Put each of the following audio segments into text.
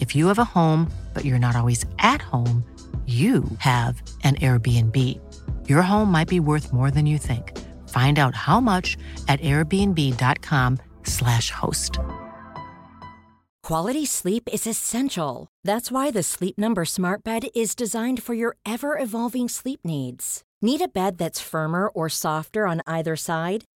If you have a home, but you're not always at home, you have an Airbnb. Your home might be worth more than you think. Find out how much at airbnb.com/slash host. Quality sleep is essential. That's why the Sleep Number Smart Bed is designed for your ever evolving sleep needs. Need a bed that's firmer or softer on either side?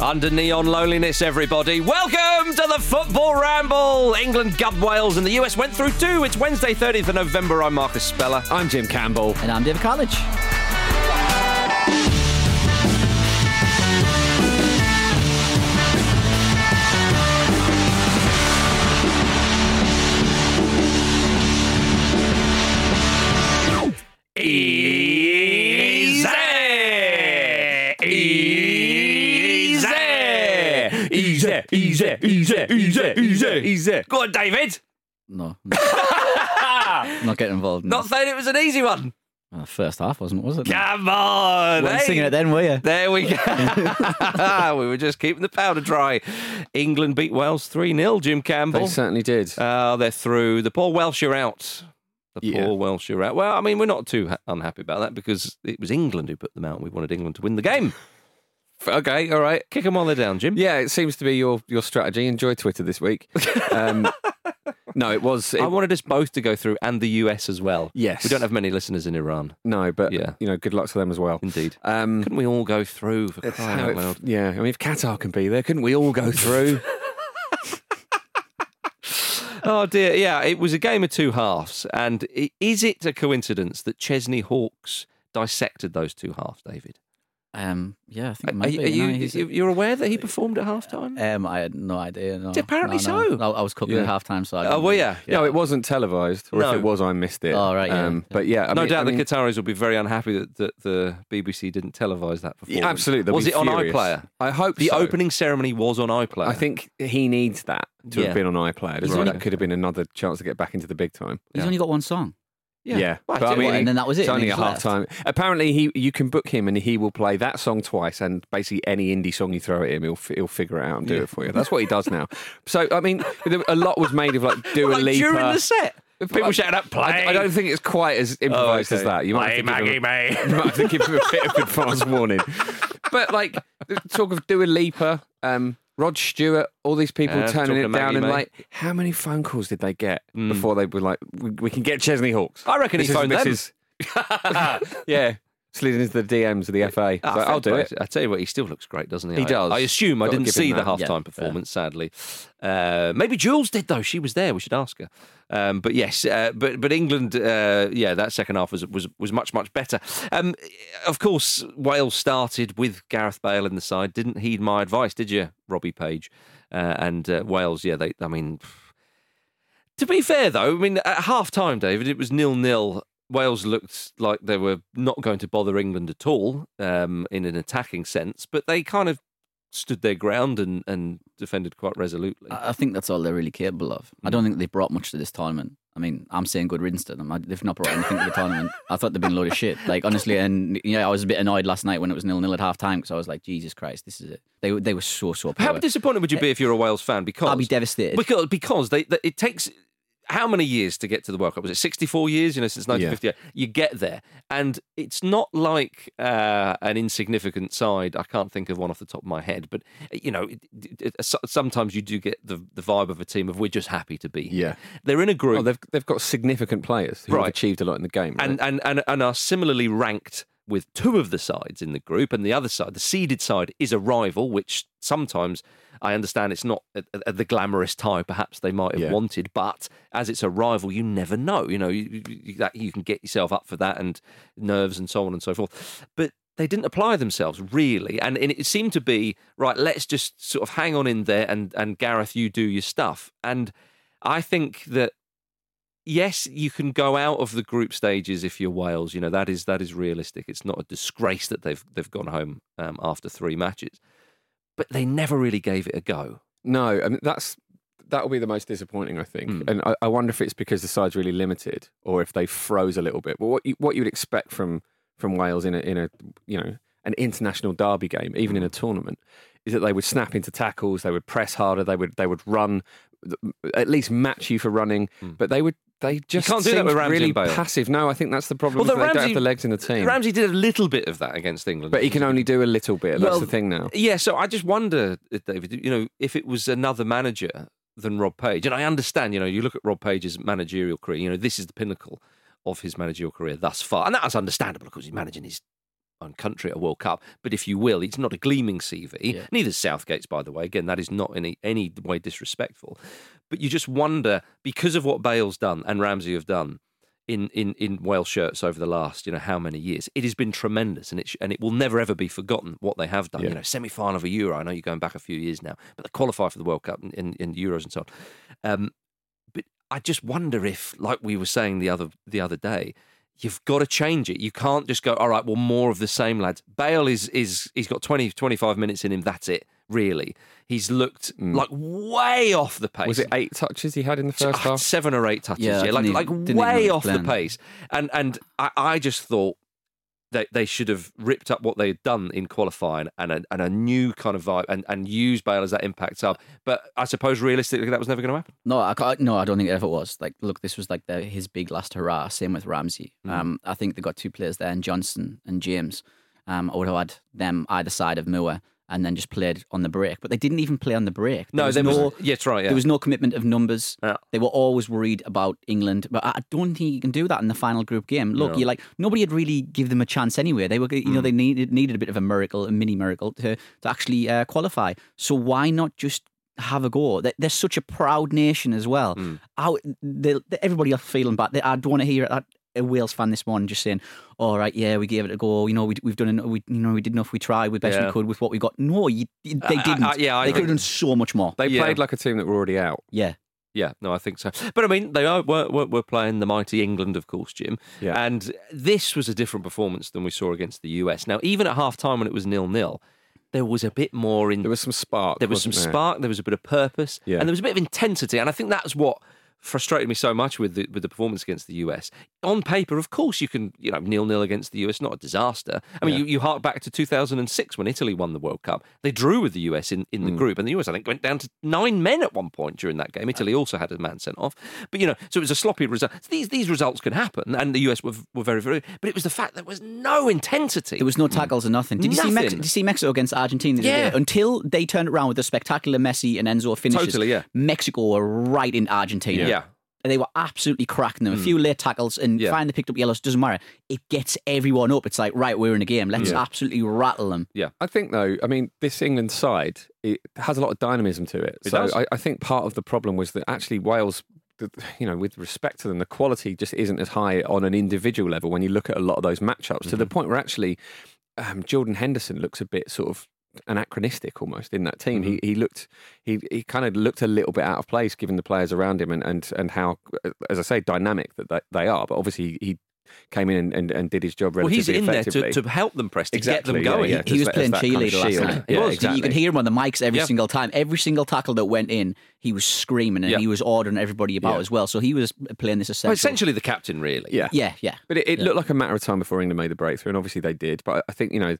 Under neon loneliness, everybody. Welcome to the Football Ramble. England gubbed Wales and the US went through two. It's Wednesday, 30th of November. I'm Marcus Speller. I'm Jim Campbell. And I'm David College. Easy! Easy! Easy! Easy! Easy! Easy! Go on, David. No. not getting involved. No. Not saying it was an easy one. Well, first half wasn't, was it? Come on. Weren't hey. singing it then, were you? There we go. we were just keeping the powder dry. England beat Wales 3 0, Jim Campbell. They certainly did. Oh, they're through. The poor Welsh are out. The Yeah. poor Welsh are out. Well, I mean, we're not too ha- unhappy about that because it was England who put them out. We wanted England to win the game. Okay, all right. Kick them while they're down, Jim. Yeah, it seems to be your your strategy. Enjoy Twitter this week. Um, no, it was. It, I wanted us both to go through and the US as well. Yes. We don't have many listeners in Iran. no, but Yeah. you know, good luck to them as well. Indeed. Um, Couldn't we all go through for crying out loud? yeah, I mean, if Qatar can be there, couldn't we all go through? Oh dear, yeah, it was a game of two halves. And is it a coincidence that Chesney Hawks dissected those two halves, David? Um, yeah, I think it Are, might you, be. are you know, you, you're aware that he performed at half time? um, I had no idea. No, Apparently no, no. so. I, I was cooking Yeah. at half time, so I Oh, didn't were really- ya? No, it wasn't televised, or No. if it was, I missed it. Oh, right, yeah, Um. But yeah, I no mean, doubt I mean, the Qataris will be very unhappy that, that the BBC didn't televise that performance. yeah, absolutely. they'll Was be it on iPlayer? I hope The so. opening ceremony was on iPlayer. I think he needs that to Yeah. have been on iPlayer. He's Right. only- That could have been another chance to get back into the big time. He's Yeah. only got one song. Yeah, Well, but I mean, What, and then that was it, It's only a just half left? time. Apparently, he you can book him and he will play that song twice, and basically any indie song you throw at him, he'll he'll figure it out and do it for you. That's what he does now. So I mean, a lot was made of like Dua like Lipa. during the set. People shouting out, I, I don't think it's quite as improvised Oh, as that. You might, have to give him, May. you might have to give him a bit of advance warning. But like the talk of Dua Lipa, um, Rod Stewart, all these people Yeah, turning it down, Maggie and like, how many phone calls did they get hmm. before they were like, we, we can get Chesney Hawks? I reckon he Mrs. phoned them. Yeah. Slid into the DMs of the FA. Ah, So I'll do it. I tell you what, he still looks great, doesn't he? He I- does. I assume I didn't see the halftime Yeah, performance, sadly. Uh, maybe Jules did though. She was there. We should ask her. Um, but yes, uh, but but England, uh, yeah, that second half was was was much much better. Um, of course, Wales started with Gareth Bale in the side. Didn't heed my advice, did you, Robbie Page? Uh, and uh, Wales, yeah, they. I mean. To be fair, though, I mean, at half time, David, it was nil nil. Wales looked like they were not going to bother England at all um, in an attacking sense, but they kind of stood their ground and, and defended quite resolutely. I think that's all they're really capable of. I don't think they brought much to this tournament. I mean, I'm saying good riddance to them. I- They've not brought anything to the tournament. I thought they'd been a load of shit. Like honestly, and yeah, I was a bit annoyed last night when it was nil nil at half time because I was like, Jesus Christ, this is it. They were- they were so so poor. How disappointed would you be if you're a Wales fan? Because I'd be devastated. Because because they, they it takes how many years to get to the World Cup? Was it 64 years? You know, since 1958. You get there, and it's not like uh, an insignificant side. I can't think of one off the top of my head, but you know, it, it, it- sometimes you do get the the vibe of a team of we're just happy to be. here." Yeah. they're in a group. Oh, they've they've got significant players who have achieved a lot in the game. right? and, and, and, and are similarly ranked with two of the sides in the group, and the other side, the seeded side, is a rival, which sometimes I understand it's not at, at the glamorous tie perhaps they might have Yeah. wanted, but as it's a rival, you never know. You know, you, you, that, you can get yourself up for that and nerves and so on and so forth. But they didn't apply themselves really, and, and it seemed to be right. Let's just sort of hang on in there, and and Gareth, you do your stuff. And I think that yes, you can go out of the group stages if you're Wales. You know that is that is realistic. It's not a disgrace that they've they've gone home um, after three matches, but they never really gave it a go. No, I mean that's that'll be the most disappointing, I think. Mm. And I, I wonder if it's because the side's really limited, or if they froze a little bit. But what you, what you would expect from from Wales in a in a you know an international derby game, even in Hmm. a tournament, is that they would snap into tackles, they would press harder, they would they would run, at least match you for running, but they would. They just Hmm. can't do that with Ramsey really and Bale. passive. No, I think that's the problem. Although they don't Ramsey- have the legs in the team. Ramsey did a little bit of that against England, but he can only do a little bit. That's Well, the thing now. Yeah, so I just wonder, uh, David, you know, if it was another manager than Rob Page, and I understand, you know, you look at Rob Page's managerial career, you know, this is the pinnacle of his managerial career thus far, and that's understandable because he's managing his own country at a World Cup. But if you will, it's not a gleaming CV. Yeah. Neither Southgate's, by the way. Again, that is not in any, any way disrespectful. But you just wonder because of what Bale's done and Ramsey have done in, in, in Wales shirts over the last, you know, how many years. It has been tremendous and it, sh- and it will never ever be forgotten what they have done. Yeah. You know, semi final of a Euro. I know you're going back a few years now, but they qualify for the World Cup in, in, Euros and so on. Um, but I just wonder if, like we were saying the other the other day, you've got to change it. You can't just go, all right, well, more of the same, lads. Bale is is he's got 20, 25 minutes in him. That's it, really. He's looked like way off the pace. Mm. Was it eight touches he had in the first Ah, half? seven or eight touches, Yeah, yeah, like didn't like even- didn't even know way he was off the pace. And and I, I just thought they they should have ripped up what they had done in qualifying and a, and a new kind of vibe and and use Bale as that impact sub. But I suppose realistically that was never going to happen. No, I can't, no, I don't think it ever was. Like, look, this was like the, his big last hurrah. Same with Ramsey. Mm. Um, I think they got two players there, and Johnson and James. Um, I would have had them either side of Moore and then just played on the break. But they didn't even play on the break. There No, was there no, was yeah, right. Yeah. There was no commitment of numbers. Yeah. They were always worried about England, but I don't think you can do that in the final group game. Look, No. you like nobody had really give them a chance anyway. They were, you know, Mm. they needed needed a bit of a miracle, a mini miracle to to actually uh, qualify. So why not just have a go? They- They're such a proud nation as well. Mm. How they, they- everybody else feeling bad. They, I don't want to hear that. A Wales fan this morning just saying, "All right, yeah, we gave it a go. You know, we, we've done, we, you know, we did enough. We tried, we best Yeah. we could with what we got." No, you, they I- I- didn't. I- yeah, I they could have done so much more. They Yeah. played like a team that were already out. Yeah, Yeah, no, I think so. But I mean, they are were, were, were playing the mighty England, of course, Jim. Yeah. And this was a different performance than we saw against the US. Now, even at half time when it was nil nil, there was a bit more in There was some spark. there was some wasn't there? spark, there was a bit of purpose, Yeah. and there was a bit of intensity. And I think that's what frustrated me so much with the, with the performance against the US. On paper, of course, you can you know nil nil against the US, not a disaster. I mean, Yeah. you, you hark back to 2006 when Italy won the World Cup. They drew with the US in, in the Mm. group, and the US I think went down to nine men at one point during that game. Italy also had a man sent off, but you know, so it was a sloppy result. These these results can happen, and the US were were very very. But it was the fact there was no intensity. There was no tackles or nothing. Did you see Mex- did you see Mexico against Argentina? Yeah. Until they turned around with the spectacular Messi and Enzo finishes. Totally, yeah. Mexico were right in Argentina. yeah. They were absolutely cracking them. A few late tackles and Yeah. fine they picked up yellows. Doesn't matter. It gets everyone up. It's like right, we're in a game. Let's Yeah. absolutely rattle them. Yeah, I think though, I mean, this England side it has a lot of dynamism to it. It so. I, I think part of the problem was that actually Wales, you know, with respect to them, the quality just isn't as high on an individual level when you look at a lot of those matchups. To Mm-hmm. the point where actually um, Jordan Henderson looks a bit sort of anachronistic almost in that team. Mm-hmm. He he looked he he kind of looked a little bit out of place given the players around him and and, and how, as I say, dynamic that they, they are. But obviously he. Came in and, and, and did his job Well, relatively he's in there effectively. to, to help them, press to Exactly, get them going. yeah. he just was playing that kind of cheerleader last shield. night. Yeah, You- exactly. You could hear him on the mics every Yeah. single time. Every single tackle that went in, he was screaming and Yeah. he was ordering everybody about Yeah. as well. So he was playing this Well, essential. essentially the captain, really. Yeah. yeah, yeah. But it, it Yeah. looked like a matter of time before England made the breakthrough, and obviously they did. But I think you know,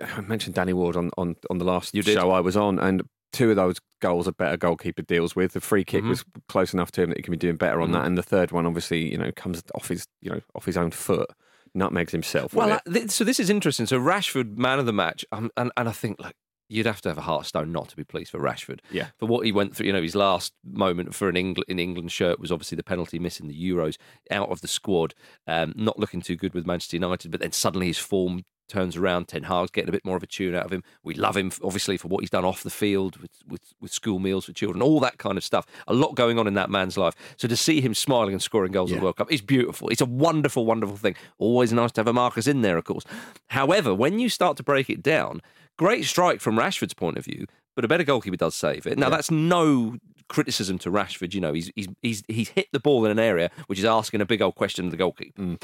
I mentioned Danny Ward on on, on the last show I was on, and two of those goals a better goalkeeper deals with. The free kick Mhm. was close enough to him that he can be doing better on Mhm. that, and the third one obviously you know comes off his you know off his own foot, nutmegs himself. Well, uh, th- so this is interesting. So Rashford, man of the match, um, and and I think like you'd have to have a heart stone not to be pleased for Rashford. Yeah. For what he went through, you know, his last moment for an England in England shirt was obviously the penalty miss in the Euros, out of the squad, um, not looking too good with Manchester United, but then suddenly his form turns around. Ten Hag's getting a bit more of a tune out of him. We love him, obviously, for what he's done off the field with, with, with school meals for children, all that kind of stuff. A lot going on in that man's life. So to see him smiling and scoring goals in Yeah. the World Cup is beautiful. It's a wonderful, wonderful thing. Always nice to have a Marcus in there, of course. However, when you start to break it down, great strike from Rashford's point of view, but a better goalkeeper does save it. Now, that's no criticism to Rashford. You know, he's, he's he's he's hit the ball in an area which is asking a big old question of the goalkeeper.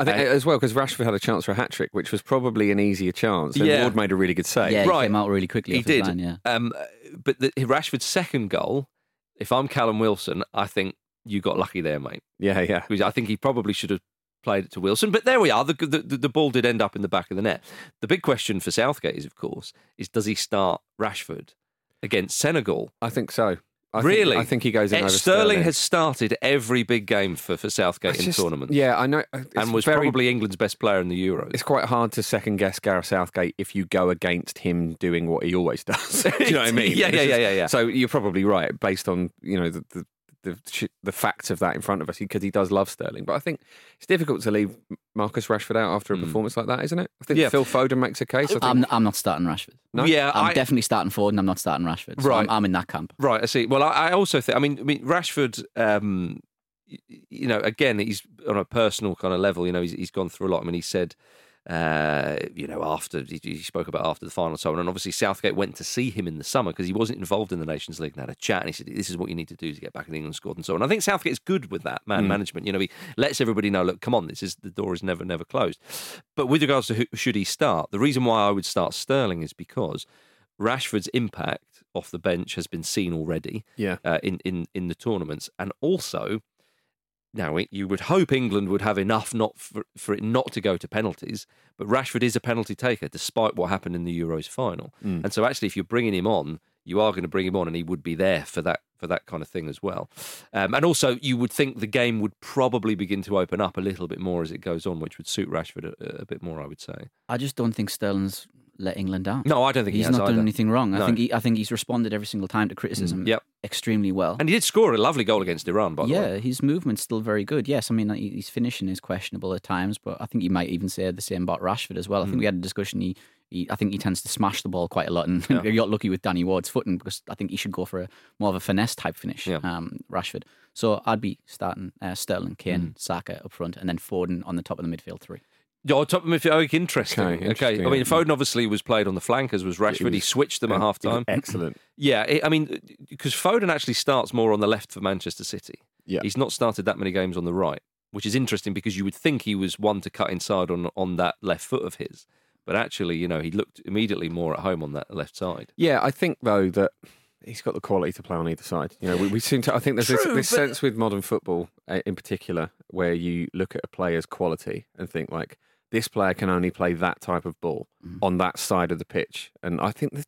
I think uh, as well because Rashford had a chance for a hat trick, which was probably an easier chance. And Yeah. Ward made a really good save. Yeah, Right. he came out really quickly. He did. line, yeah. Um, but the, Rashford's second goal, if I'm Callum Wilson, I think you got lucky there, mate. yeah, yeah. Because I think he probably should have played it to Wilson. But there we are. The, the, the ball did end up in the back of the net. The big question for Southgate is, of course, is does he start Rashford against Senegal? I think so. I really? Think, I think he goes in Eh, over Sterling, has started every big game for, for Southgate It's in just- tournaments. Yeah, I know. And was very probably England's best player in the Euros. it's quite hard to second guess Gareth Southgate if you go against him doing what he always does. Do you know what I mean? Yeah, yeah, yeah, yeah, yeah. So you're probably right based on you know the the, the, the facts of that in front of us because he does love Sterling. But I think it's difficult to leave Marcus Rashford out after a performance like that, isn't it? I think Mm. Yeah. Phil Foden makes a case. I think, I'm, I'm not starting Rashford. No? Yeah, I'm I, definitely starting Ford and I'm not starting Rashford. So Right. I'm, I'm in that camp. Right, I see. Well, I, I also think. I mean, I mean, Rashford. Um, you know, again, he's on a personal kind of level. You know, he's, he's gone through a lot. I mean, he said, uh, you know, after he, he spoke about after the final and so on, and obviously Southgate went to see him in the summer because he wasn't involved in the Nations League and had a chat. And he said, "This is what you need to do to get back in the England squad and so on." I think Southgate's good with that man management. You know, he lets everybody know, "Look, come on, this is the door is never, never closed." But with regards to who should he start, the reason why I would start Sterling is because Rashford's impact off the bench has been seen already yeah. uh, in, in in the tournaments, and also now you would hope England would have enough not for, for it not to go to penalties. But Rashford is a penalty taker, despite what happened in the Euros final. Mm. And so, actually, if you're bringing him on, you are going to bring him on, and he would be there for that for that kind of thing as well. Um, and also, you would think the game would probably begin to open up a little bit more as it goes on, which would suit Rashford a, a bit more, I would say. I just don't think Sterling's let England down. No, I don't think he he's has not done anything wrong. I No. think he, I think he's responded every single time to criticism. Yep. extremely well. And he did score a lovely goal against Iran, by the way. yeah, his movement's still very good. Yes, I mean he- his finishing is questionable at times, but I think you might even say the same about Rashford as well. I think Mm. we had a discussion. He, he, I think he tends to smash the ball quite a lot, and he got lucky with Danny Ward's footing because I think he should go for a more of a finesse type finish. Yeah. Um, Rashford. So I'd be starting uh, Sterling, Kane, Mm. Saka up front, and then Foden on the top of the midfield three. Oh, top of midfield. Oh, interesting. Okay, Okay, I mean, yeah. Foden obviously was played on the flank as was Rashford. he was- switched them at half time. Excellent. Yeah, it, I mean, because Foden actually starts more on the left for Manchester City. Yeah. He's not started that many games on the right, which is interesting because you would think he was one to cut inside on on that left foot of his. But actually, you know, he looked immediately more at home on that left side. Yeah, I think though that he's got the quality to play on either side. You know, we, we seem to. I think there's this, True, this but- sense with modern football, uh, in particular, where you look at a player's quality and think like this player can only play that type of ball Mm. on that side of the pitch. And I think that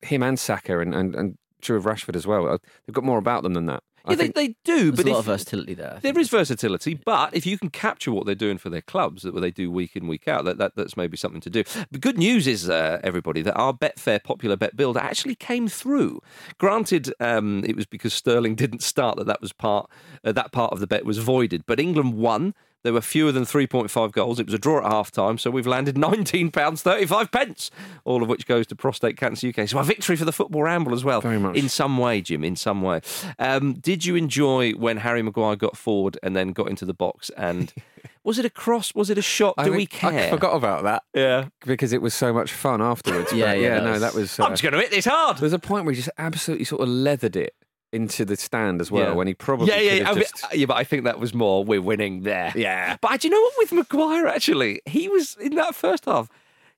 him and Saka and and, and true of Rashford as well. Uh, They've got more about them than that. I Yeah, they, think- they do, There's but a lot if- of versatility there. There is versatility, but if you can capture what they're doing for their clubs, that they do week in week out, that, that that's maybe something to do. The good news is, uh, everybody, that our Betfair popular bet builder actually came through. Granted, um, it was because Sterling didn't start that that was part uh, that part of the bet was voided, but England won. There were fewer than 3.5 goals. It was a draw at half time, so we've landed £19.35, pence, all of which goes to Prostate Cancer UK. So a victory for the Football Ramble as well. Very much. In some way, Jim, in some way. Um, did you enjoy when Harry Maguire got forward and then got into the box? And was it a cross? Was it a shot? Do we think- I forgot about that. Yeah. because it was so much fun afterwards. Yeah, yeah, yeah. no, that was. I'm uh, just going to hit this hard. There's a point where he just absolutely sort of leathered it into the stand as well Yeah. when he probably yeah, yeah, yeah. have I mean, just- yeah, but I think that was more we're winning there. Yeah. But do you know what? With Maguire, actually, he was in that first half.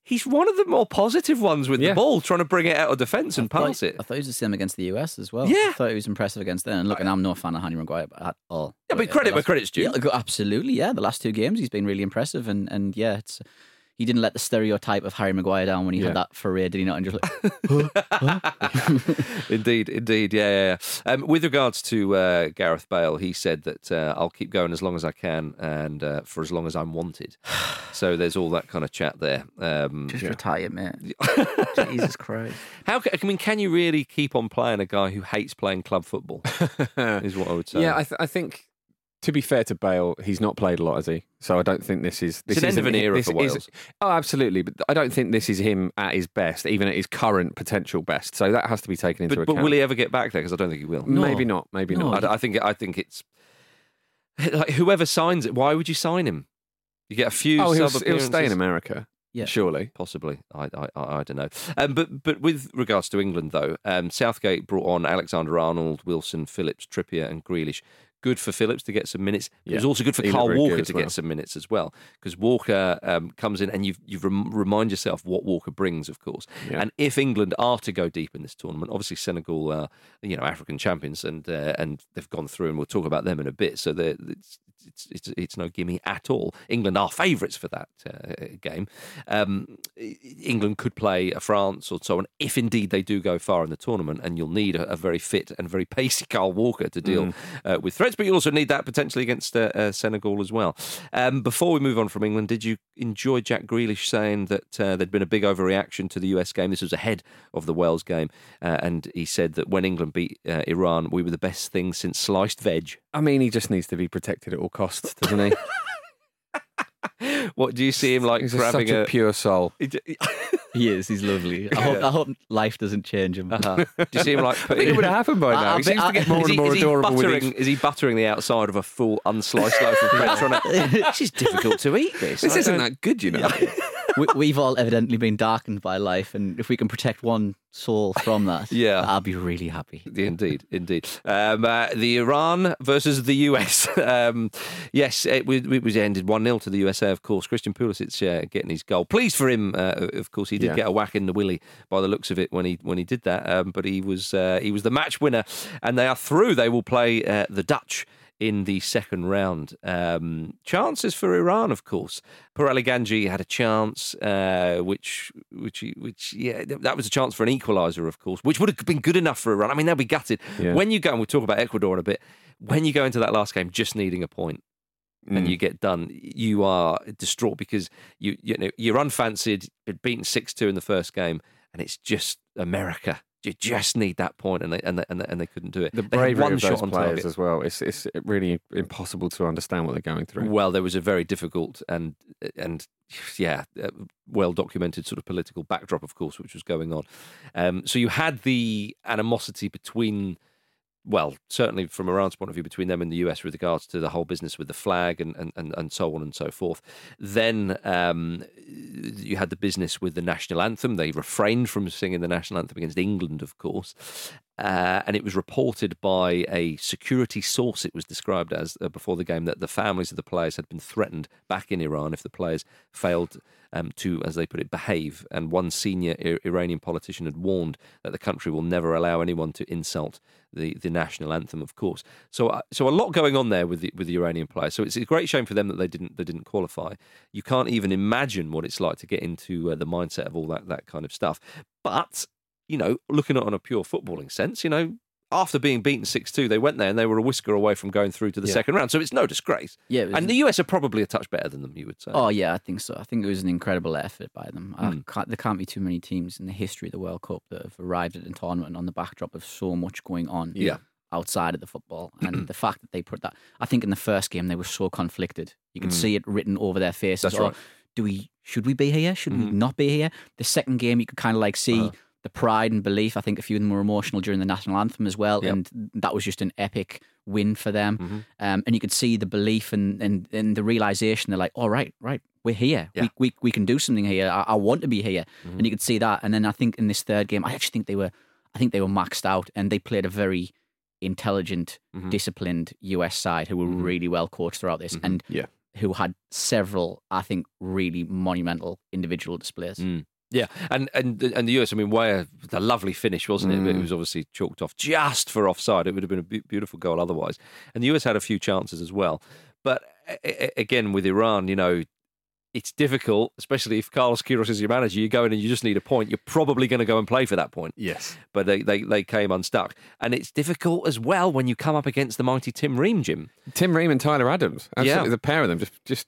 He's one of the more positive ones with Yeah. the ball, trying to bring it out of defence and I thought- pass it. I thought he was the same against the US as well. Yeah. I thought he was impressive against them. And look, and I'm no fan of Harry Maguire at all. Yeah, but uh, credit the where credit's due. Yeah, absolutely. Yeah, the last two games he's been really impressive, and and yeah, it's he didn't let the stereotype of Harry Maguire down when he Yeah. had that foray, did he not? And just like, indeed, indeed, yeah, yeah. yeah. Um, with regards to uh, Gareth Bale, he said that uh, I'll keep going as long as I can and uh, for as long as I'm wanted. So there's all that kind of chat there. Um, just retire, man. Jesus Christ. how? ca- I mean, can you really keep on playing a guy who hates playing club football? is what I would say. yeah, I, th- I think. To be fair to Bale, he's not played a lot, has he? So I don't think this is. This It's an end isn't- of an era this for is- Wales. oh, absolutely, but I don't think this is him at his best, even at his current potential best. So that has to be taken into but, but account. will he ever get back there? Because I don't think he will. Maybe not. Maybe No. not. I, I think I think it's like whoever signs it. Why would you sign him? You get a few. Oh, he'll, he'll stay in. America. Yeah. surely. Possibly, I, I, I I don't know. Um, but but with regards to England, though, um, Southgate brought on Alexander Arnold, Wilson, Phillips, Trippier, and Grealish. Good for Phillips to get some minutes. It was also good for He Kyle Walker to well. get some minutes as well, because Walker um, comes in and you you rem- remind yourself what Walker brings, of course. Yeah. And if England are to go deep in this tournament, obviously Senegal, are, you know, African champions, and uh, and they've gone through, and we'll talk about them in a bit. So it's, it's it's it's no gimme at all. England are favourites for that uh, game. Um, England could play a France or so on if indeed they do go far in the tournament, and you'll need a, a very fit and very pacey Kyle Walker to deal uh, with threats, but you'll also need that potentially against uh, uh, Senegal as well. Um, before we move on from England, did you enjoy Jack Grealish saying that uh, there'd been a big overreaction to the US game? This was ahead of the Wales game, uh, and he said that when England beat uh, Iran, we were the best thing since sliced veg. I mean, he just needs to be protected at all costs, doesn't he? What do you see him like He's grabbing such a, pure soul. He is. He's lovely. I hope, I hope life doesn't change him. Uh-huh. Do you see him like I think it would have happened by now. I he bet- seems to get more and he, more is adorable with buttering, each. is he buttering the outside of a full unsliced loaf of bread? trying to, this is difficult to eat. This, This I isn't don't- that good, you know. We, we've all evidently been darkened by life, and if we can protect one soul from that, Yeah. I'll be really happy. Indeed, indeed. Um, uh, the Iran versus the US. Um, yes, it, was- it was ended 1 0 to the USA, of course. Christian Pulisic uh, getting his goal. Pleased for him, uh, of course. He did Yeah. get a whack in the willy by the looks of it when he when he did that. Um, but he was uh, he was the match winner, and they are through. They will play uh, the Dutch. In the second round, um, chances for Iran, of course. Pouraliganji had a chance, uh, which, which, which, yeah, that was a chance for an equaliser, of course, which would have been good enough for Iran. I mean, they'll be gutted Yeah. when you go. And we'll talk about Ecuador in a bit. When you go into that last game, just needing a point, and Mm. you get done, you are distraught because you you know you're unfancied, been beaten six two in the first game, and it's just America. You just need that point, and they and they, and they, and they couldn't do it. The bravery one of shot those on players target. as well. It's it's really impossible to understand what they're going through. Well, there was a very difficult and and yeah, uh, well documented sort of political backdrop, of course, which was going on. Um, so you had the animosity between. Well, certainly from Iran's point of view, between them and the US with regards to the whole business with the flag and, and, and, and so on and so forth. Then um, you had the business with the national anthem. They refrained from singing the national anthem against England, of course. Uh, and it was reported by a security source, it was described as uh, before the game, that the families of the players had been threatened back in Iran if the players failed um, to, as they put it, behave. And one senior I- Iranian politician had warned that the country will never allow anyone to insult the, the national anthem, of course. So, uh, so a lot going on there with the, with the Iranian players. So it's a great shame for them that they didn't they didn't qualify. You can't even imagine what it's like to get into uh, the mindset of all that that kind of stuff. But you know, looking at it on a pure footballing sense, you know, after being beaten 6 2, they went there and they were a whisker away from going through to the Yeah. second round. So it's no disgrace. Yeah, was- And the US are probably a touch better than them, you would say. Oh yeah, I think so. I think it was an incredible effort by them. Mm. can't, there can't be too many teams in the history of the World Cup that have arrived at the tournament on the backdrop of so much going on Yeah. outside of the football. And the fact that they put that, I think in the first game they were so conflicted. You could see it written over their faces. Mm. That's Oh, right. Do we? Should we be here? Should we Mhm. not be here? The second game, you could kind of like see. Uh-huh. The pride and belief. I think a few of them were emotional during the national anthem as well, Yep. and that was just an epic win for them. Mhm. Um, and you could see the belief and, and, and the realization. They're like, all right, right, we're here. Yeah. Mm-hmm. We, we, we can do something here. I, I want to be here. And you could see that. And then I think in this third game, I actually think they were, I think they were maxed out and they played a very intelligent, Mhm. disciplined US side who were Mhm. really well coached throughout this Mhm. and Yeah. Who had several, I think, really monumental individual displays. Mm. Yeah, and and the- and the US. I mean, Weah, the lovely finish, wasn't it? But it Mm. was obviously chalked off just for offside. It would have been a be- beautiful goal otherwise. And the US had a few chances as well. But again, with Iran, you know, it's difficult, especially if Carlos Queiroz is your manager. You go in and you just need a point. You're probably going to go and play for that point. Yes. But they, they, they came unstuck. And it's difficult as well when you come up against the mighty Tim Ream, Jim. Tim Ream and Tyler Adams. Absolutely. Yeah. The pair of them just just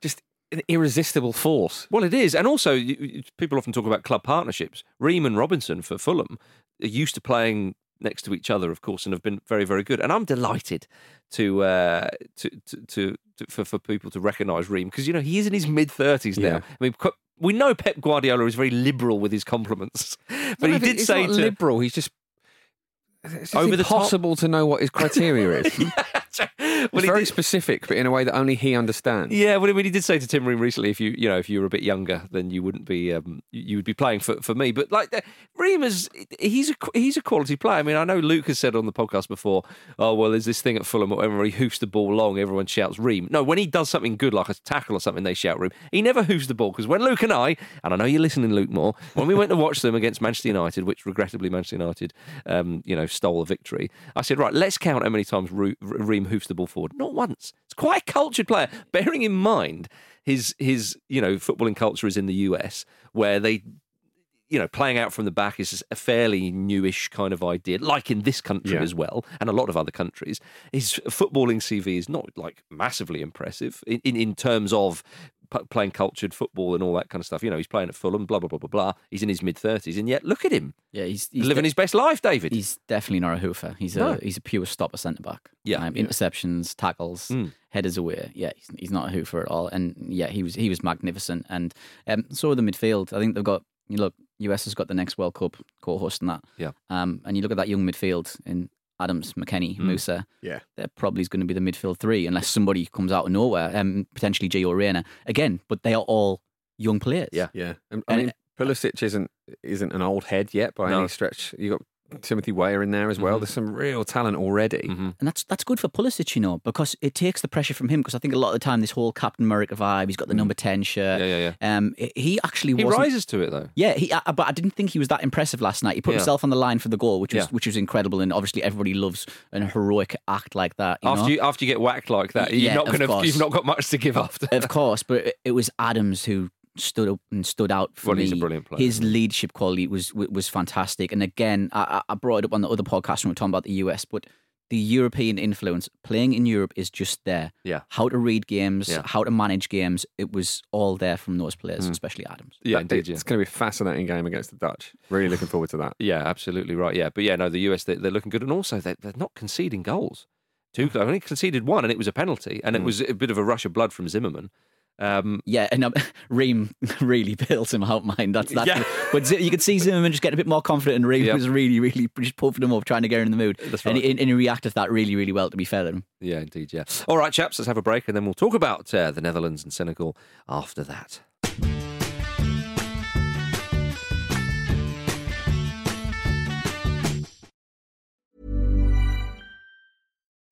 just an irresistible force. Well, it is, and also you- you- people often talk about club partnerships. Ream and Robinson for Fulham are used to playing next to each other, of course, and have been very, very good. And I'm delighted to uh, to, to, to, to for for people to recognise Ream because you know he is in his mid thirties now. Yeah. I mean. We know Pep Guardiola is very liberal with his compliments, but he did say to liberal. He's just it's just Over the top. impossible to know what his criteria is. well, very did- specific, but in a way that only he understands. Yeah, well, I mean, he did say to Tim Ream recently, if you, you know, if you were a bit younger, then you wouldn't be, um, you would be playing for, for me. But like, Ream is, he's a he's a quality player. I mean, I know Luke has said on the podcast before, oh well, there's this thing at Fulham whenever he hoofs the ball long, everyone shouts Ream. No, when he does something good like a tackle or something, they shout Ream. He never hoofs the ball because when Luke and I, and I know you're listening, Luke Moore, when we went to watch them against Manchester United, which regrettably Manchester United, um, you know, stole the victory. I said, right, let's count how many times Ru- Hoofs the ball forward. Not once. It's quite a cultured player. Bearing in mind his his you know footballing culture is in the US where they you know playing out from the back is a fairly newish kind of idea like in this country Yeah. as well and a lot of other countries his footballing CV is not like massively impressive in in, in terms of p- playing cultured football and all that kind of stuff you know he's playing at Fulham blah blah blah blah blah he's in his mid 30s and yet look at him Yeah, he's, he's living de- his best life David He's definitely not a hoofer. He's a he's a pure stopper centre back. Yeah, um, interceptions, tackles, Mm. headers away. Yeah, he's, he's not a hoofer at all. And yeah, he was he was magnificent. And um, so are the midfield. I think they've got you look. US has got the next World Cup co-host in that. Yeah. Um, and you look at that young midfield in Adams, McKennie, Mm. Musah. Yeah. They're probably going to be the midfield three unless somebody comes out of nowhere. Um, potentially Gio Reyna again. But they are all young players. Yeah. Yeah, and, I And mean, Pulisic isn't isn't an old head yet by No. any stretch. You got Timothy Weah in there as well. Mhm. There's some real talent already. Mhm. And that's that's good for Pulisic, you know, because it takes the pressure from him. Because I think a lot of the time, this whole Captain America vibe, he's got the number ten shirt. Mm. yeah yeah yeah Um, he actually he wasn't. rises to it though Yeah, he. I, but I didn't think he was that impressive last night. He put Yeah. himself on the line for the goal, which was Yeah. which was incredible, and obviously everybody loves an heroic act like that. You after know? you after you get whacked like that you're Yeah, not gonna you've not got much to give after of course, but it, it was Adams who stood up and stood out for Well, me. he's a brilliant player, His leadership quality was was fantastic. And again, I, I I brought it up on the other podcast when we were talking about the US, but the European influence playing in Europe is just there. Yeah. How to read games, Yeah. how to manage games, it was all there from those Mm. players, especially Adams. yeah That- indeed yeah. It's going to be a fascinating game against the Dutch. Really looking forward to that. Yeah, absolutely right. Yeah, but yeah, no, the US they, they're looking good, and also they're, they're not conceding goals. Two, they only conceded one, and it was a penalty, and it was a bit of a rush of blood from Zimmerman. Um, Yeah, and um, Ream really bails him out, mind. That's that. Yeah. But Z- you could see Zimmerman just getting a bit more confident, and Ream Yep. was really, really just puffing him up, trying to get him in the mood. That's And, right. he, and he reacted to that really, really well. To be fair to him. yeah, indeed. Yeah. All right, chaps, let's have a break, and then we'll talk about uh, the Netherlands and Senegal after that.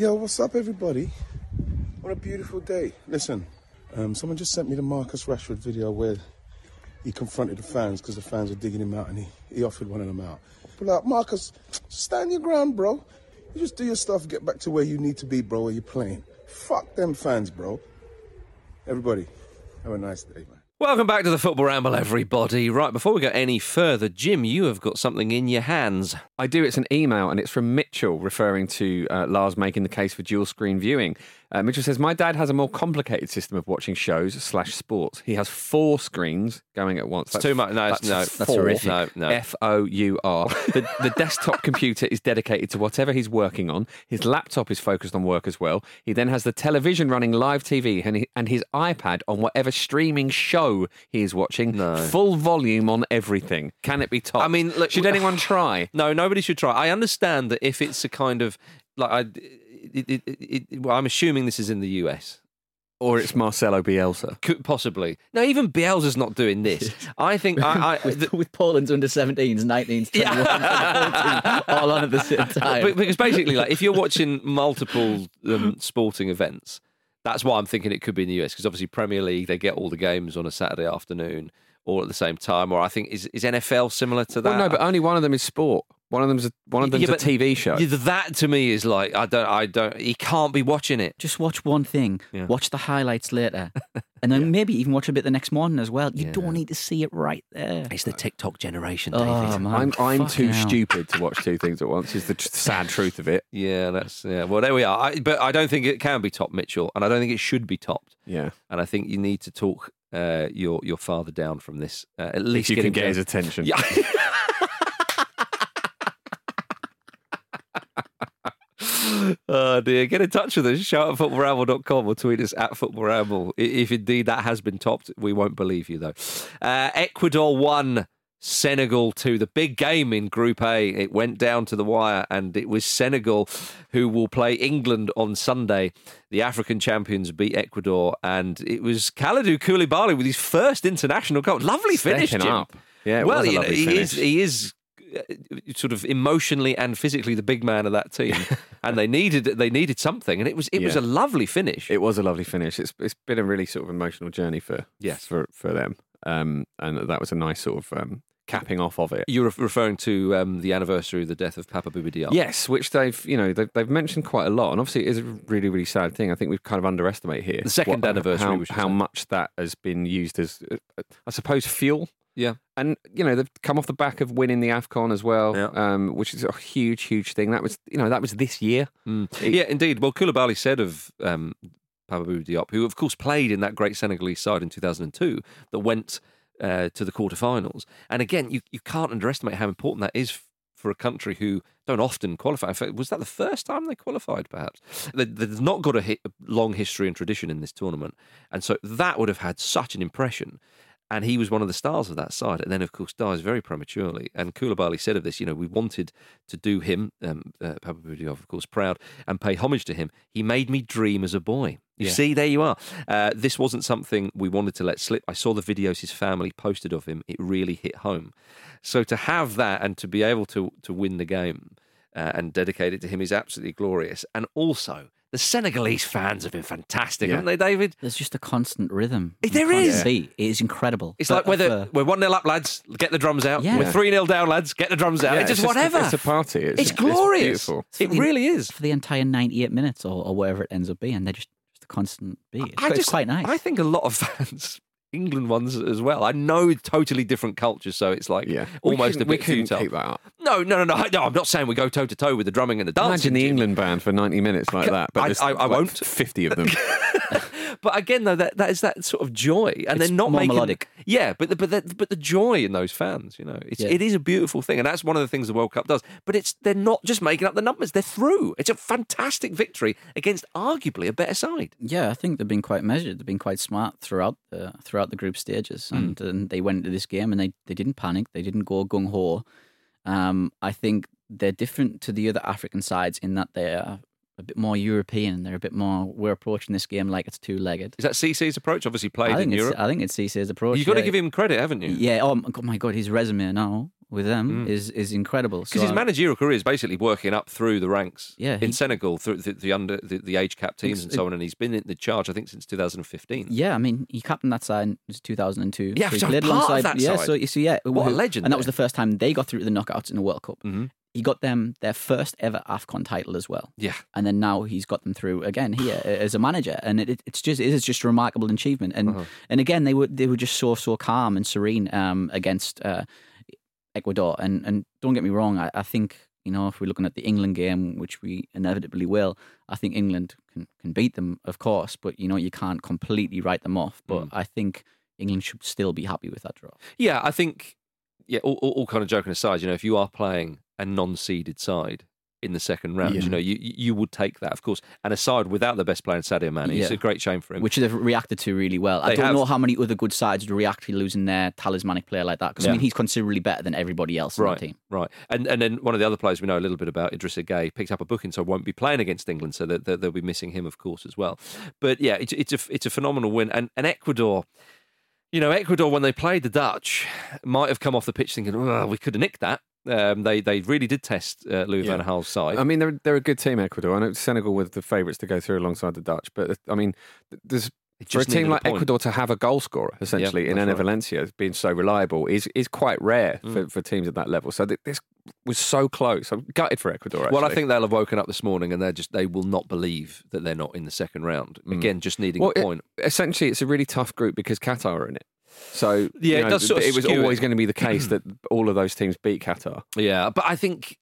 Yo, what's up, everybody? What a beautiful day. Listen, um, someone just sent me the Marcus Rashford video where he confronted the fans because the fans were digging him out and he, he offered one of them out. But like, Marcus, stand your ground, bro. You just do your stuff, get back to where you need to be, bro, where you're playing. Fuck them fans, bro. Everybody, have a nice day, man. Welcome back to the Football Ramble, everybody. Right, before we go any further, Jim, you have got something in your hands. I do. It's an email, and it's from Mitchell referring to uh, Lars making the case for dual screen viewing. Uh, Mitchell says, "My dad has a more complicated system of watching shows slash sports. He has four screens going at once. It's too much. No, it's- no, that's that's four. horrific. No, no. F O U R. The the desktop computer is dedicated to whatever he's working on. His laptop is focused on work as well. He then has the television running live TV, and he, and his iPad on whatever streaming show he is watching. No. Full volume on everything. Can it be top? I mean, look, should anyone try? No, nobody should try. I understand that if it's a kind of like I, it, it, it, well, I'm assuming this is in the US. Or it's Marcelo Bielsa. Could possibly. No, even Bielsa's not doing this. I think I, I with, with Poland's under 17s, 19s, 21s, all on at the same time. Be- because basically, like if you're watching multiple um, sporting events, that's why I'm thinking it could be in the US. Because obviously, Premier League they get all the games on a Saturday afternoon all at the same time. Or I think is is NFL similar to that? Well, no, but only one of them is sport. One of them's a, one of them's Yeah, a TV show. Yeah, that to me is like I don't I don't. He can't be watching it. Just watch one thing. Yeah. Watch the highlights later. And then maybe even watch a bit the next morning as well. You Yeah. don't need to see it right there. It's the TikTok generation, Oh, David. man. I'm I'm too hell. stupid to watch two things at once. Is the tr- sad truth of it. Yeah, that's yeah. Well, there we are. I, but I don't think it can be topped, Mitchell, and I don't think it should be topped. Yeah, And I think you need to talk uh, your your father down from this. Uh, at if least you get can get down. his attention. Yeah. oh dear. Get in touch with us. Shout at footballramble.com or tweet us at footballramble. If indeed that has been topped, we won't believe you though. Uh, Ecuador won. Senegal to the big game in Group A. It went down to the wire, and it was Senegal who will play England on Sunday. The African champions beat Ecuador, and it was Kalidou Koulibaly with his first international goal. Lovely finish, Stepping Jim. up. Yeah, well, you know, he finish. is. He is sort of emotionally and physically the big man of that team, and they needed they needed something, and it was it was a lovely finish. It was a lovely finish. It's it's been a really sort of emotional journey for Yes. for for them. Um, and that was a nice sort of um, capping off of it. You're referring to um, the anniversary of the death of Papa Bouba Diop. Yes, which they've you know they've, they've mentioned quite a lot, and obviously it is a really really sad thing. I think we've kind of underestimate here The second anniversary, how, how much that has been used as, uh, I suppose, fuel. Yeah. And you know they've come off the back of winning the Afcon as well, Yeah. um, which is a huge, huge thing. That was you know that was this year. Mm. Yeah, indeed. Well, Koulibaly said of um, Diop, who of course played in that great Senegalese side in 2002 that went uh, to the quarterfinals. And again, you, you can't underestimate how important that is for a country who don't often qualify. In fact, was that the first time they qualified, perhaps? They, they've not got a long history and tradition in this tournament. And so that would have had such an impression. And he was one of the stars of that side, and then, of course, dies very prematurely. And Koulibaly said of this, you know, we wanted to do him, um, uh, Papa Bouba Diop, of course, proud and pay homage to him. He made me dream as a boy. You Yeah. see, there you are. Uh, this wasn't something we wanted to let slip. I saw the videos his family posted of him. It really hit home. So to have that and to be able to to win the game uh, and dedicate it to him is absolutely glorious. And also, the Senegalese fans have been fantastic, Yeah. haven't they, David? There's just a constant rhythm. There constant is. beat. It is incredible. It's But like whether for- we're one 0 up, lads, get the drums out. Yeah. We're three 0 down, lads, get the drums out. Yeah, it's just it's whatever. It's a party. It's, It's glorious. beautiful. It the- really is. for the entire 98 minutes or, or whatever it ends up being. They're just, just a constant beat. It's, I it's just- quite nice. I think a lot of fans, England ones as well. I know totally different cultures, so it's like Yeah, almost we a bit futile. keep that up. No, no, no, no, no. I'm not saying we go toe to toe with the drumming and the dancing. Imagine the. England band for ninety minutes like that. But I- I- I like won't. Fifty of them. But again, though, that, that is that sort of joy, and It's they're not more making melodic. Yeah, but the, but the, but the joy in those fans, you know, it's Yeah. it is a beautiful thing, and that's one of the things the World Cup does. But it's they're not just making up the numbers; they're through. It's a fantastic victory against arguably a better side. Yeah, I think they've been quite measured. They've been quite smart throughout the throughout the group stages, Hmm. and, and they went into this game and they, they didn't panic. They didn't go gung ho. Um, I think they're different to the other African sides in that they're a bit more European. They're a bit more. We're approaching this game like it's two legged. Is that Cisse's approach? Obviously played I in Europe. I think it's Cisse's approach. You've got to yeah. give him credit, haven't you? Yeah. Oh my God, my God, his resume now with them Mm. is is incredible. Because So his managerial career is basically working up through the ranks Yeah, in he- Senegal through the, the under the, the age cap teams and so on, and he's been in the charge I think since 2015. Yeah, I mean, he captained that side in 2002. Yeah, so he so played alongside. that yeah, side. so you see, yeah, What a legend And that was the first time they got through the knockouts in the World Cup. Mhm. He got them their first ever Afcon title as well. Yeah. and then now he's got them through again here as a manager, and it, it's just it is just a remarkable achievement. And Uh-huh. and again, they were they were just so so calm and serene um, against uh, Ecuador. And and don't get me wrong, I, I think you know if we're looking at the England game, which we inevitably will, I think England can can beat them, of course. But you know you can't completely write them off. But Mm. I think England should still be happy with that draw. Yeah, I think, yeah, all, all, all kind of joking aside, you know, if you are playing a non-seeded side in the second round, Yeah. you know, you you would take that, of course. And a side without the best player in Sadio Mane, it's a great shame for him. Which they've reacted to really well. I don't have. know how many other good sides would react to losing their talismanic player like that. Because Yeah. I mean, he's considerably better than everybody else on Right, the team. right, and and then one of the other players we know a little bit about, Idrissa Gueye, picked up a booking, so won't be playing against England, so that, that they'll be missing him, of course, as well. But yeah, it's it's a it's a phenomenal win, and and Ecuador, you know, Ecuador when they played the Dutch might have come off the pitch thinking, well, we could have nicked that. Um, they they really did test uh, Louis Yeah. van Gaal's side. I mean, they're they're a good team, Ecuador. I know Senegal were the favourites to go through alongside the Dutch, but I mean, there's for a team needed a like. Ecuador to have a goal scorer essentially in that's Enner right. Valencia being so reliable is is quite rare Mm. for, for teams at that level. So th- this was so close. I'm gutted for Ecuador. Actually. Well, I think they'll have woken up this morning and they're just they will not believe that they're not in the second round. Again, just needing Mm. Well, a it- point. essentially it's a really tough group because Qatar are in it. So Yeah, you it does sort it was always it. going to be the case that all of those teams beat Qatar. Yeah, but I think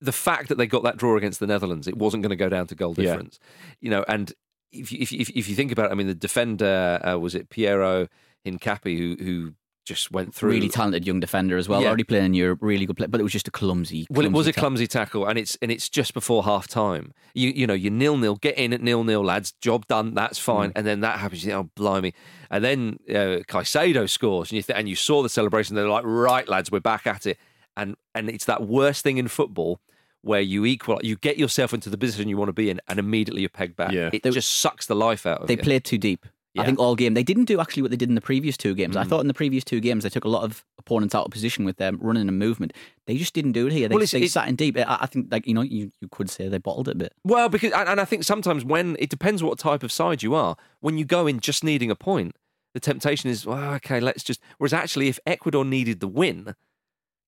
the fact that they got that draw against the Netherlands, it wasn't going to go down to goal Yeah. difference. You know, and if you, if you, if you think about it, I mean, the defender uh, was it Piero Hincapié who who just went through. Really talented young defender as well. Yeah. Already playing in Europe, really good play. But it was just a clumsy. Well, it was a tackle. clumsy tackle, and it's and it's just before half time. You you know you nil nil, get in at nil nil, lads. Job done. That's fine. And then that happens. You think, oh blimey! And then uh, Caicedo scores, and you th- and you saw the celebration. They're like, right, lads, we're back at it. And and it's that worst thing in football where you equal, you get yourself into the position you want to be in, and immediately you're pegged back. Yeah. It just sucks the life out of They you. played too deep. Yeah. I think all game they didn't do actually what they did in the previous two games. I Mm. thought in the previous two games they took a lot of opponents out of position with their running and movement. They just didn't do it here. They, Well, it's- they sat in deep. I, I think like you know you, you could say they bottled it a bit. Well, because and, and I think sometimes when it depends what type of side you are. When you go in just needing a point, the temptation is, well, okay, let's just. Whereas actually, if Ecuador needed the win,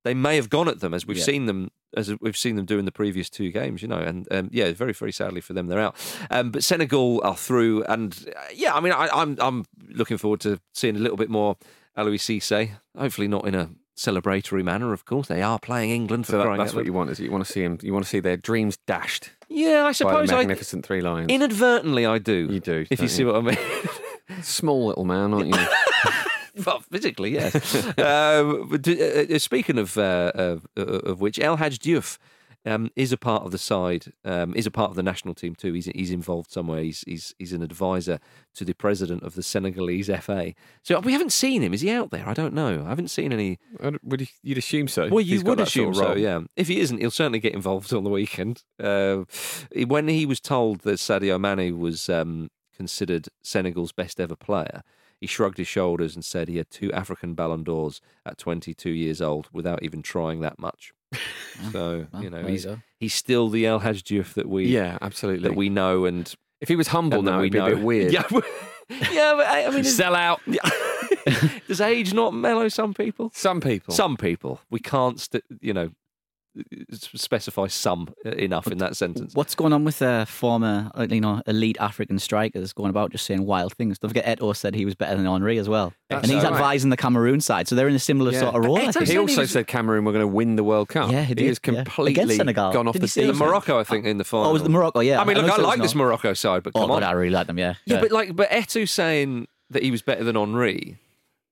they may have gone at them as we've Yeah. seen them as we've seen them do in the previous two games, you know, and um, yeah, very very sadly for them they're out. Um, but Senegal are through, and uh, yeah, I mean I, I'm I'm looking forward to seeing a little bit more Aliou Cisse. Hopefully not in a celebratory manner, of course. They are playing England for that, that's what you want. Is you want to see them? You want to see their dreams dashed Yeah, I suppose I magnificent three lions. inadvertently I do. You do, if you don't see what I mean. Small little man, aren't you? well, physically, yes. um, but, uh, uh, speaking of, uh, of of which, El Hadj Diouf um, is a part of the side, um, is a part of the national team too. He's he's involved somewhere. He's he's he's an advisor to the president of the Senegalese FA. So we haven't seen him. Is he out there? I don't know. I haven't seen any. Would you, you'd assume so? Well, you would that sort assume of so, yeah. If he isn't, he'll certainly get involved on the weekend. Uh, when he was told that Sadio Mane was um, considered Senegal's best ever player, he shrugged his shoulders and said he had two African Ballon d'Ors at 22 years old without even trying that much. So Well, you know there you he's he's still the El Hadj Diouf that we Yeah, absolutely. that we know and if he was humble now, we it'd be a bit weird. Yeah, yeah, but I, I mean, Sell out. does age not mellow some people? Some people. Some people. We can't, st- you know, specify some enough in that sentence. What's going on with uh, former, uh, you know, elite African strikers going about just saying wild things? Don't forget, Eto'o said he was better than Henry as well, That's and he's right. advising the Cameroon side, so they're in a similar Yeah. sort of role. I Eto's. He also was- said Cameroon were going to win the World Cup. Yeah, he did, has yeah. completely Against Senegal. gone off Did the he say In deep so? Morocco, I think, in the final. Oh, was the Morocco? Yeah, I mean, I look, know I like this not. Morocco side, but Oh come God, on. I really like them. Yeah, yeah, but like, but Eto'o saying that he was better than Henry,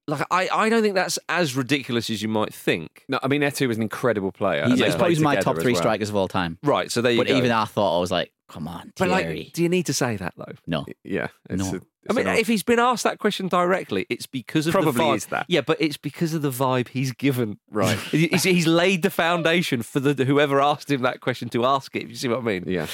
like, I, I don't think that's as ridiculous as you might think. No, I mean Eto'o was an incredible player. he's, and they he's probably my top three well. strikers of all time. Right, so there you But go. even I thought I was like, come on, but Thierry. like, do you need to say that though? no, Yeah, it's No. a- I it's mean, if he's been asked that question directly, it's because of the Probably vibe. is that. Yeah, but it's because of the vibe he's given. Right. he's, he's laid the foundation for the whoever asked him that question to ask it. You see what I mean? yeah,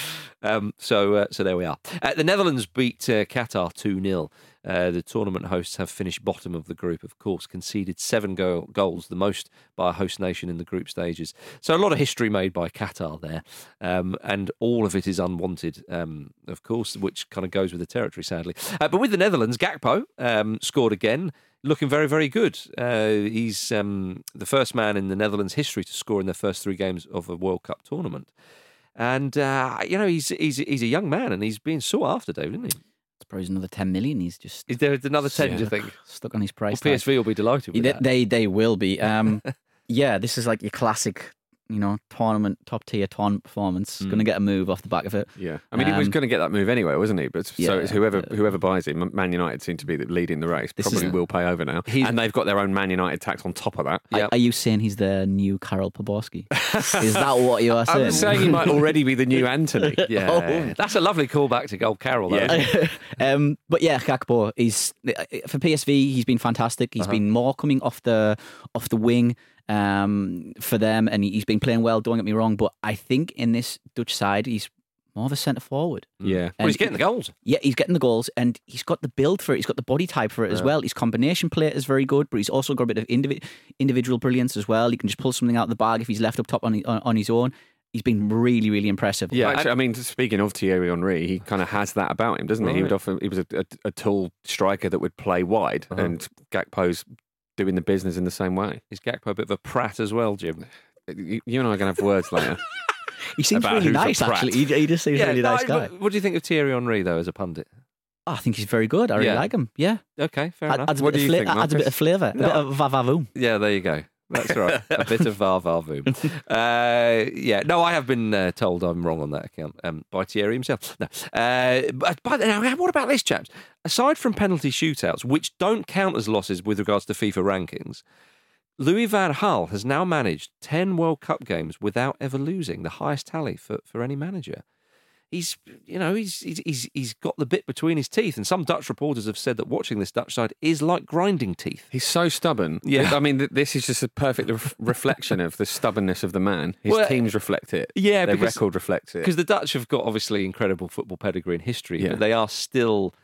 Um, so, uh, so there we are. Uh, the Netherlands beat uh, Qatar 2 0. Uh, the tournament hosts have finished bottom of the group, of course, conceded seven go- goals, the most by a host nation in the group stages. So, a lot of history made by Qatar there, um, and all of it is unwanted, um, of course, which kind of goes with the territory, sadly. Uh, but with the Netherlands, Gakpo um, scored again. Looking very, very good. Uh, he's um, the first man in the Netherlands' history to score in their first three games of a World Cup tournament. And uh, you know he's he's he's a young man and he's being sought after, David, isn't he? Probably another ten million. He's just Is there another ten? Do you think? stuck on his Well, price. tag. PSV will be delighted with they, that. they they will be. Um, yeah, this is like your classic, you know, tournament top tier tournament performance. Mm. Going to get a move off the back of it. yeah. I mean, he was Um, going to get that move anyway, wasn't he? But so it's whoever uh, whoever buys him, Man United seem to be leading the race. Is Probably will pay over now, He's- and they've got their own Man United tax on top of that. Are- Yep. Are, you saying he's the new Karel Poborský? is that what you are saying? I'm saying he might already be the new Antony. yeah, Oh. that's a lovely callback to Gold Carol. Though, Yeah. um, but yeah, Gakpo is for PSV. He's been fantastic. He's Uh-huh. been more coming off the off the wing um, for them, and he's been playing well. Don't get me wrong, but I think in this Dutch side, he's more of a centre forward. Yeah. Well, he's getting the goals. Yeah, he's getting the goals and he's got the build for it. He's got the body type for it as well. His combination play is very good, but he's also got a bit of indivi- individual brilliance as well. He can just pull something out of the bag if he's left up top on, on, on his own. He's been really, really impressive. Yeah, Actually, I mean, speaking of Thierry Henry, he kind of has that about him, doesn't he? He would often he was a, a, a tall striker that would play wide, Uh-huh. and Gakpo's doing the business in the same way. Is Gakpo a bit of a prat as well, Jim? You, you and I are going to have words later. He seems About really who's a nice, prat. actually. He, he just seems a really nice guy. What do you think of Thierry Henry though, as a pundit? Oh, I think he's very good. I really Yeah. like him. Yeah. Okay, fair Add- enough. adds, a What bit do of you fla- think, adds a bit of flavour, a bit of vavavoom. Yeah, there you go. That's right. a bit of var var voom. Uh, yeah, no, I have been uh, told I'm wrong on that account um, by Thierry himself. No, uh, but, but now, what about this, chaps? Aside from penalty shootouts, which don't count as losses with regards to FIFA rankings, Louis Van Gaal has now managed ten World Cup games without ever losing, the highest tally for, for any manager. He's, you know, he's, he's he's got the bit between his teeth, and some Dutch reporters have said that watching this Dutch side is like grinding teeth. He's so stubborn. Yeah. I mean, this is just a perfect ref- reflection of the stubbornness of the man. His Well, teams reflect it. yeah, their because- record reflects it. Because the Dutch have got obviously incredible football pedigree and history, Yeah. but they are still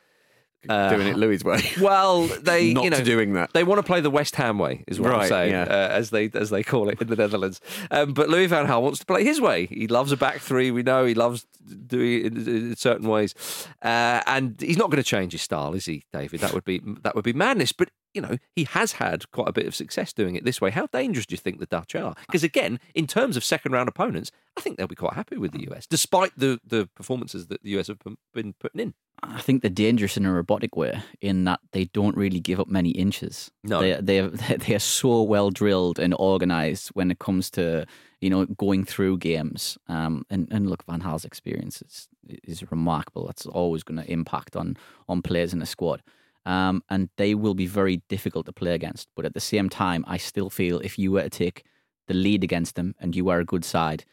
uh, Doing it Louis' way. Well, they Not you know doing that. They want to play the West Ham way, is what I'm saying, yeah. uh, as they as they call it in the Netherlands. Um, but Louis van Gaal wants to play his way. He loves a back three. We know he loves doing it in, in certain ways, uh, and he's not going to change his style, is he, David? That would be that would be madness. But you know, he has had quite a bit of success doing it this way. How dangerous do you think the Dutch are? Because again, in terms of second round opponents, I think they'll be quite happy with the US, despite the the performances that the US have been putting in. I think they're dangerous in a robotic way in that they don't really give up many inches. No. they they are, they are so well drilled and organized when it comes to you know going through games. Um, and and look, Van Gaal's experience is is remarkable. That's always going to impact on on players in a squad. Um, and they will be very difficult to play against. But at the same time, I still feel if you were to take the lead against them and you are a good side,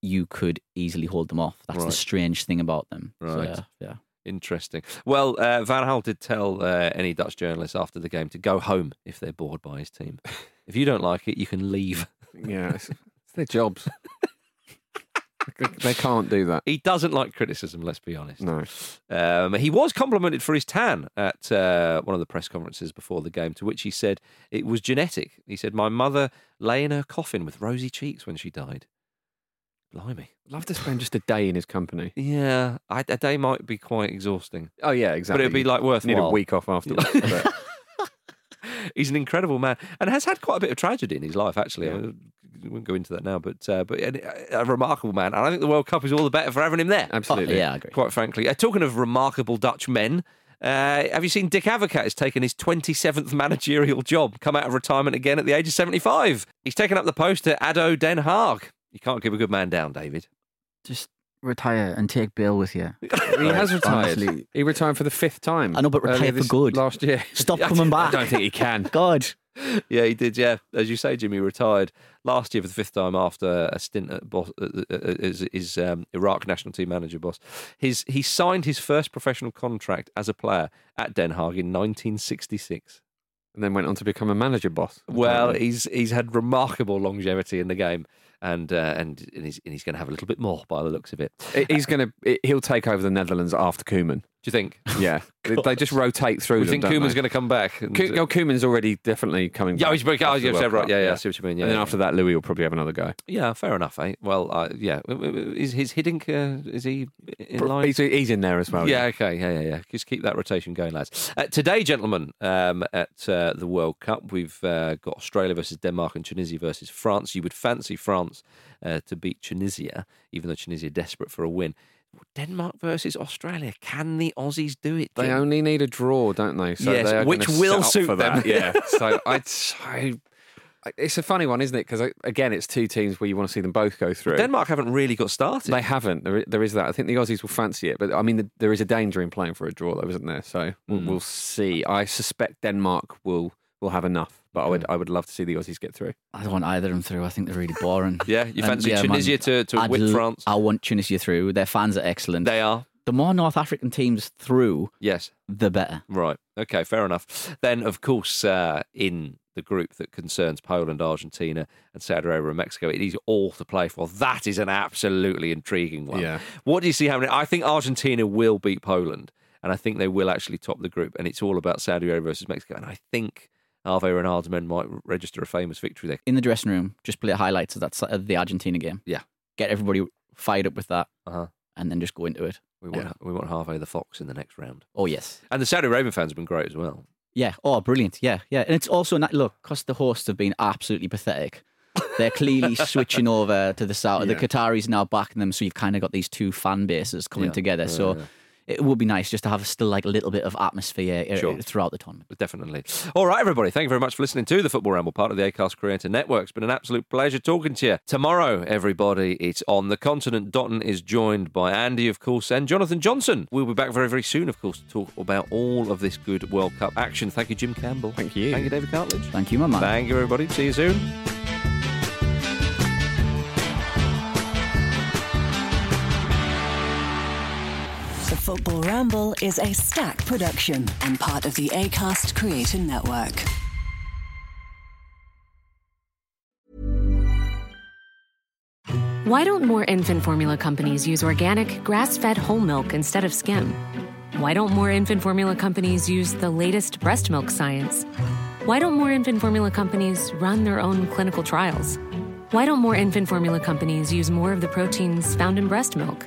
you could easily hold them off. That's Right. the strange thing about them. So, Right. yeah, yeah. Interesting. Well, uh, Van Gaal did tell uh, any Dutch journalists after the game to go home if they're bored by his team. if you don't like it, you can leave. Yeah, it's, it's their jobs. they can't do that. He doesn't like criticism, let's be honest. No. Um, he was complimented for his tan at uh, one of the press conferences before the game, to which he said it was genetic. He said, My mother lay in her coffin with rosy cheeks when she died. Blimey. Love to spend just a day in his company. Yeah, I, a day might be quite exhausting. Oh yeah, exactly. But it'd be like worth Need a week off afterwards. but- He's an incredible man and has had quite a bit of tragedy in his life, actually. Yeah. I we won't go into that now, but uh, but a, remarkable man. And I think the World Cup is all the better for having him there. Absolutely. yeah, I agree. Quite frankly. Uh, talking of remarkable Dutch men, uh, have you seen Dick Advocaat has taken his 27th managerial job, come out of retirement again at the age of 75? He's taken up the post at ADO Den Haag. You can't keep a good man down, David. Just retire and take Bill with you. He has retired. Honestly. He retired for the fifth time. I know, but earlier retire for good. Last year. Stop coming back. I don't think he can. God. Yeah, he did. Yeah, as you say, Jimmy retired last year for the fifth time after a stint at boss, uh, uh, uh, as his um, Iraq national team manager. Boss, his he signed his first professional contract as a player at Den Haag in 1966. And then went on to become a manager boss. Well, he's he's had remarkable longevity in the game, and uh, and and he's, and he's going to have a little bit more by the looks of it. He- he's going to. He'll take over the Netherlands after Koeman. Do you think? Yeah, they, they just rotate through. We them, think they? going to come back? And, Ko- no, Koeman's already definitely coming. Yeah, back he's back. Oh, the yeah, right. Yeah, yeah, I see what you mean. Yeah, and then yeah. after that, Louis will probably have another go. yeah, fair enough. Eh? Well, uh, yeah, is his Hiddink uh, is he in line? He's, he's in there as well. yeah, okay, yeah, yeah, yeah. Just keep that rotation going, lads. Uh, today, gentlemen, um, at uh, the World Cup, we've uh, got Australia versus Denmark and Tunisia versus France. You would fancy France uh, to beat Tunisia, even though Tunisia are desperate for a win. Denmark versus Australia. Can the Aussies do it? They Jim? only need a draw, don't they? So Yes, they which will suit for them. that. Yeah. So I'd. I, it's a funny one, isn't it? Because again, it's two teams where you want to see them both go through. Denmark haven't really got started. They haven't. There, there is that. I think the Aussies will fancy it, but I mean, the, there is a danger in playing for a draw, though, isn't there? So we'll, Mm. we'll see. I suspect Denmark will will have enough, but I would I would love to see the Aussies get through. I don't want either of them through. I think they're really boring. yeah, you And, fancy yeah, man, Tunisia to, to I'd whip l- France? I want Tunisia through. Their fans are excellent. They are. the more North African teams through, Yes. the better. Right. Okay. Fair enough. Then, of course, uh, in the group that concerns Poland, Argentina, and Saudi Arabia and Mexico, it is all to play for. That is an absolutely intriguing one. Yeah. What do you see happening? I think Argentina will beat Poland, and I think they will actually top the group. And it's all about Saudi Arabia versus Mexico. And I think Hervé Renard's men might register a famous victory there. In the dressing room, just play highlights of that of the Argentina game. Yeah. Get everybody fired up with that, Uh-huh. and then just go into it. We want Yeah. we want Harvey the Fox in the next round. Oh yes. And the Saudi Arabian fans have been great as well. Yeah. Oh, brilliant. Yeah, yeah. And it's also not look because the hosts have been absolutely pathetic. They're clearly switching over to the south. The Qataris now backing them, so you've kind of got these two fan bases coming Yeah. together. So Yeah. It would be nice just to have still like a little bit of atmosphere uh, Sure. throughout the tournament. Definitely. All right, everybody. Thank you very much for listening to the Football Ramble, part of the Acast Creator Network. It's been an absolute pleasure talking to you. Tomorrow, everybody, it's on the continent. Dotun is joined by Andy, of course, and Jonathan Johnson. We'll be back very, very soon, of course, to talk about all of this good World Cup action. Thank you, Jim Campbell. Thank you. Thank you, David Cartledge. Thank you, my man. Thank you, everybody. See you soon. Football Ramble is a Stak production and part of the ACAST Creator Network. Why don't more infant formula companies use organic, grass fed whole milk instead of skim? Why don't more infant formula companies use the latest breast milk science? Why don't more infant formula companies run their own clinical trials? Why don't more infant formula companies use more of the proteins found in breast milk?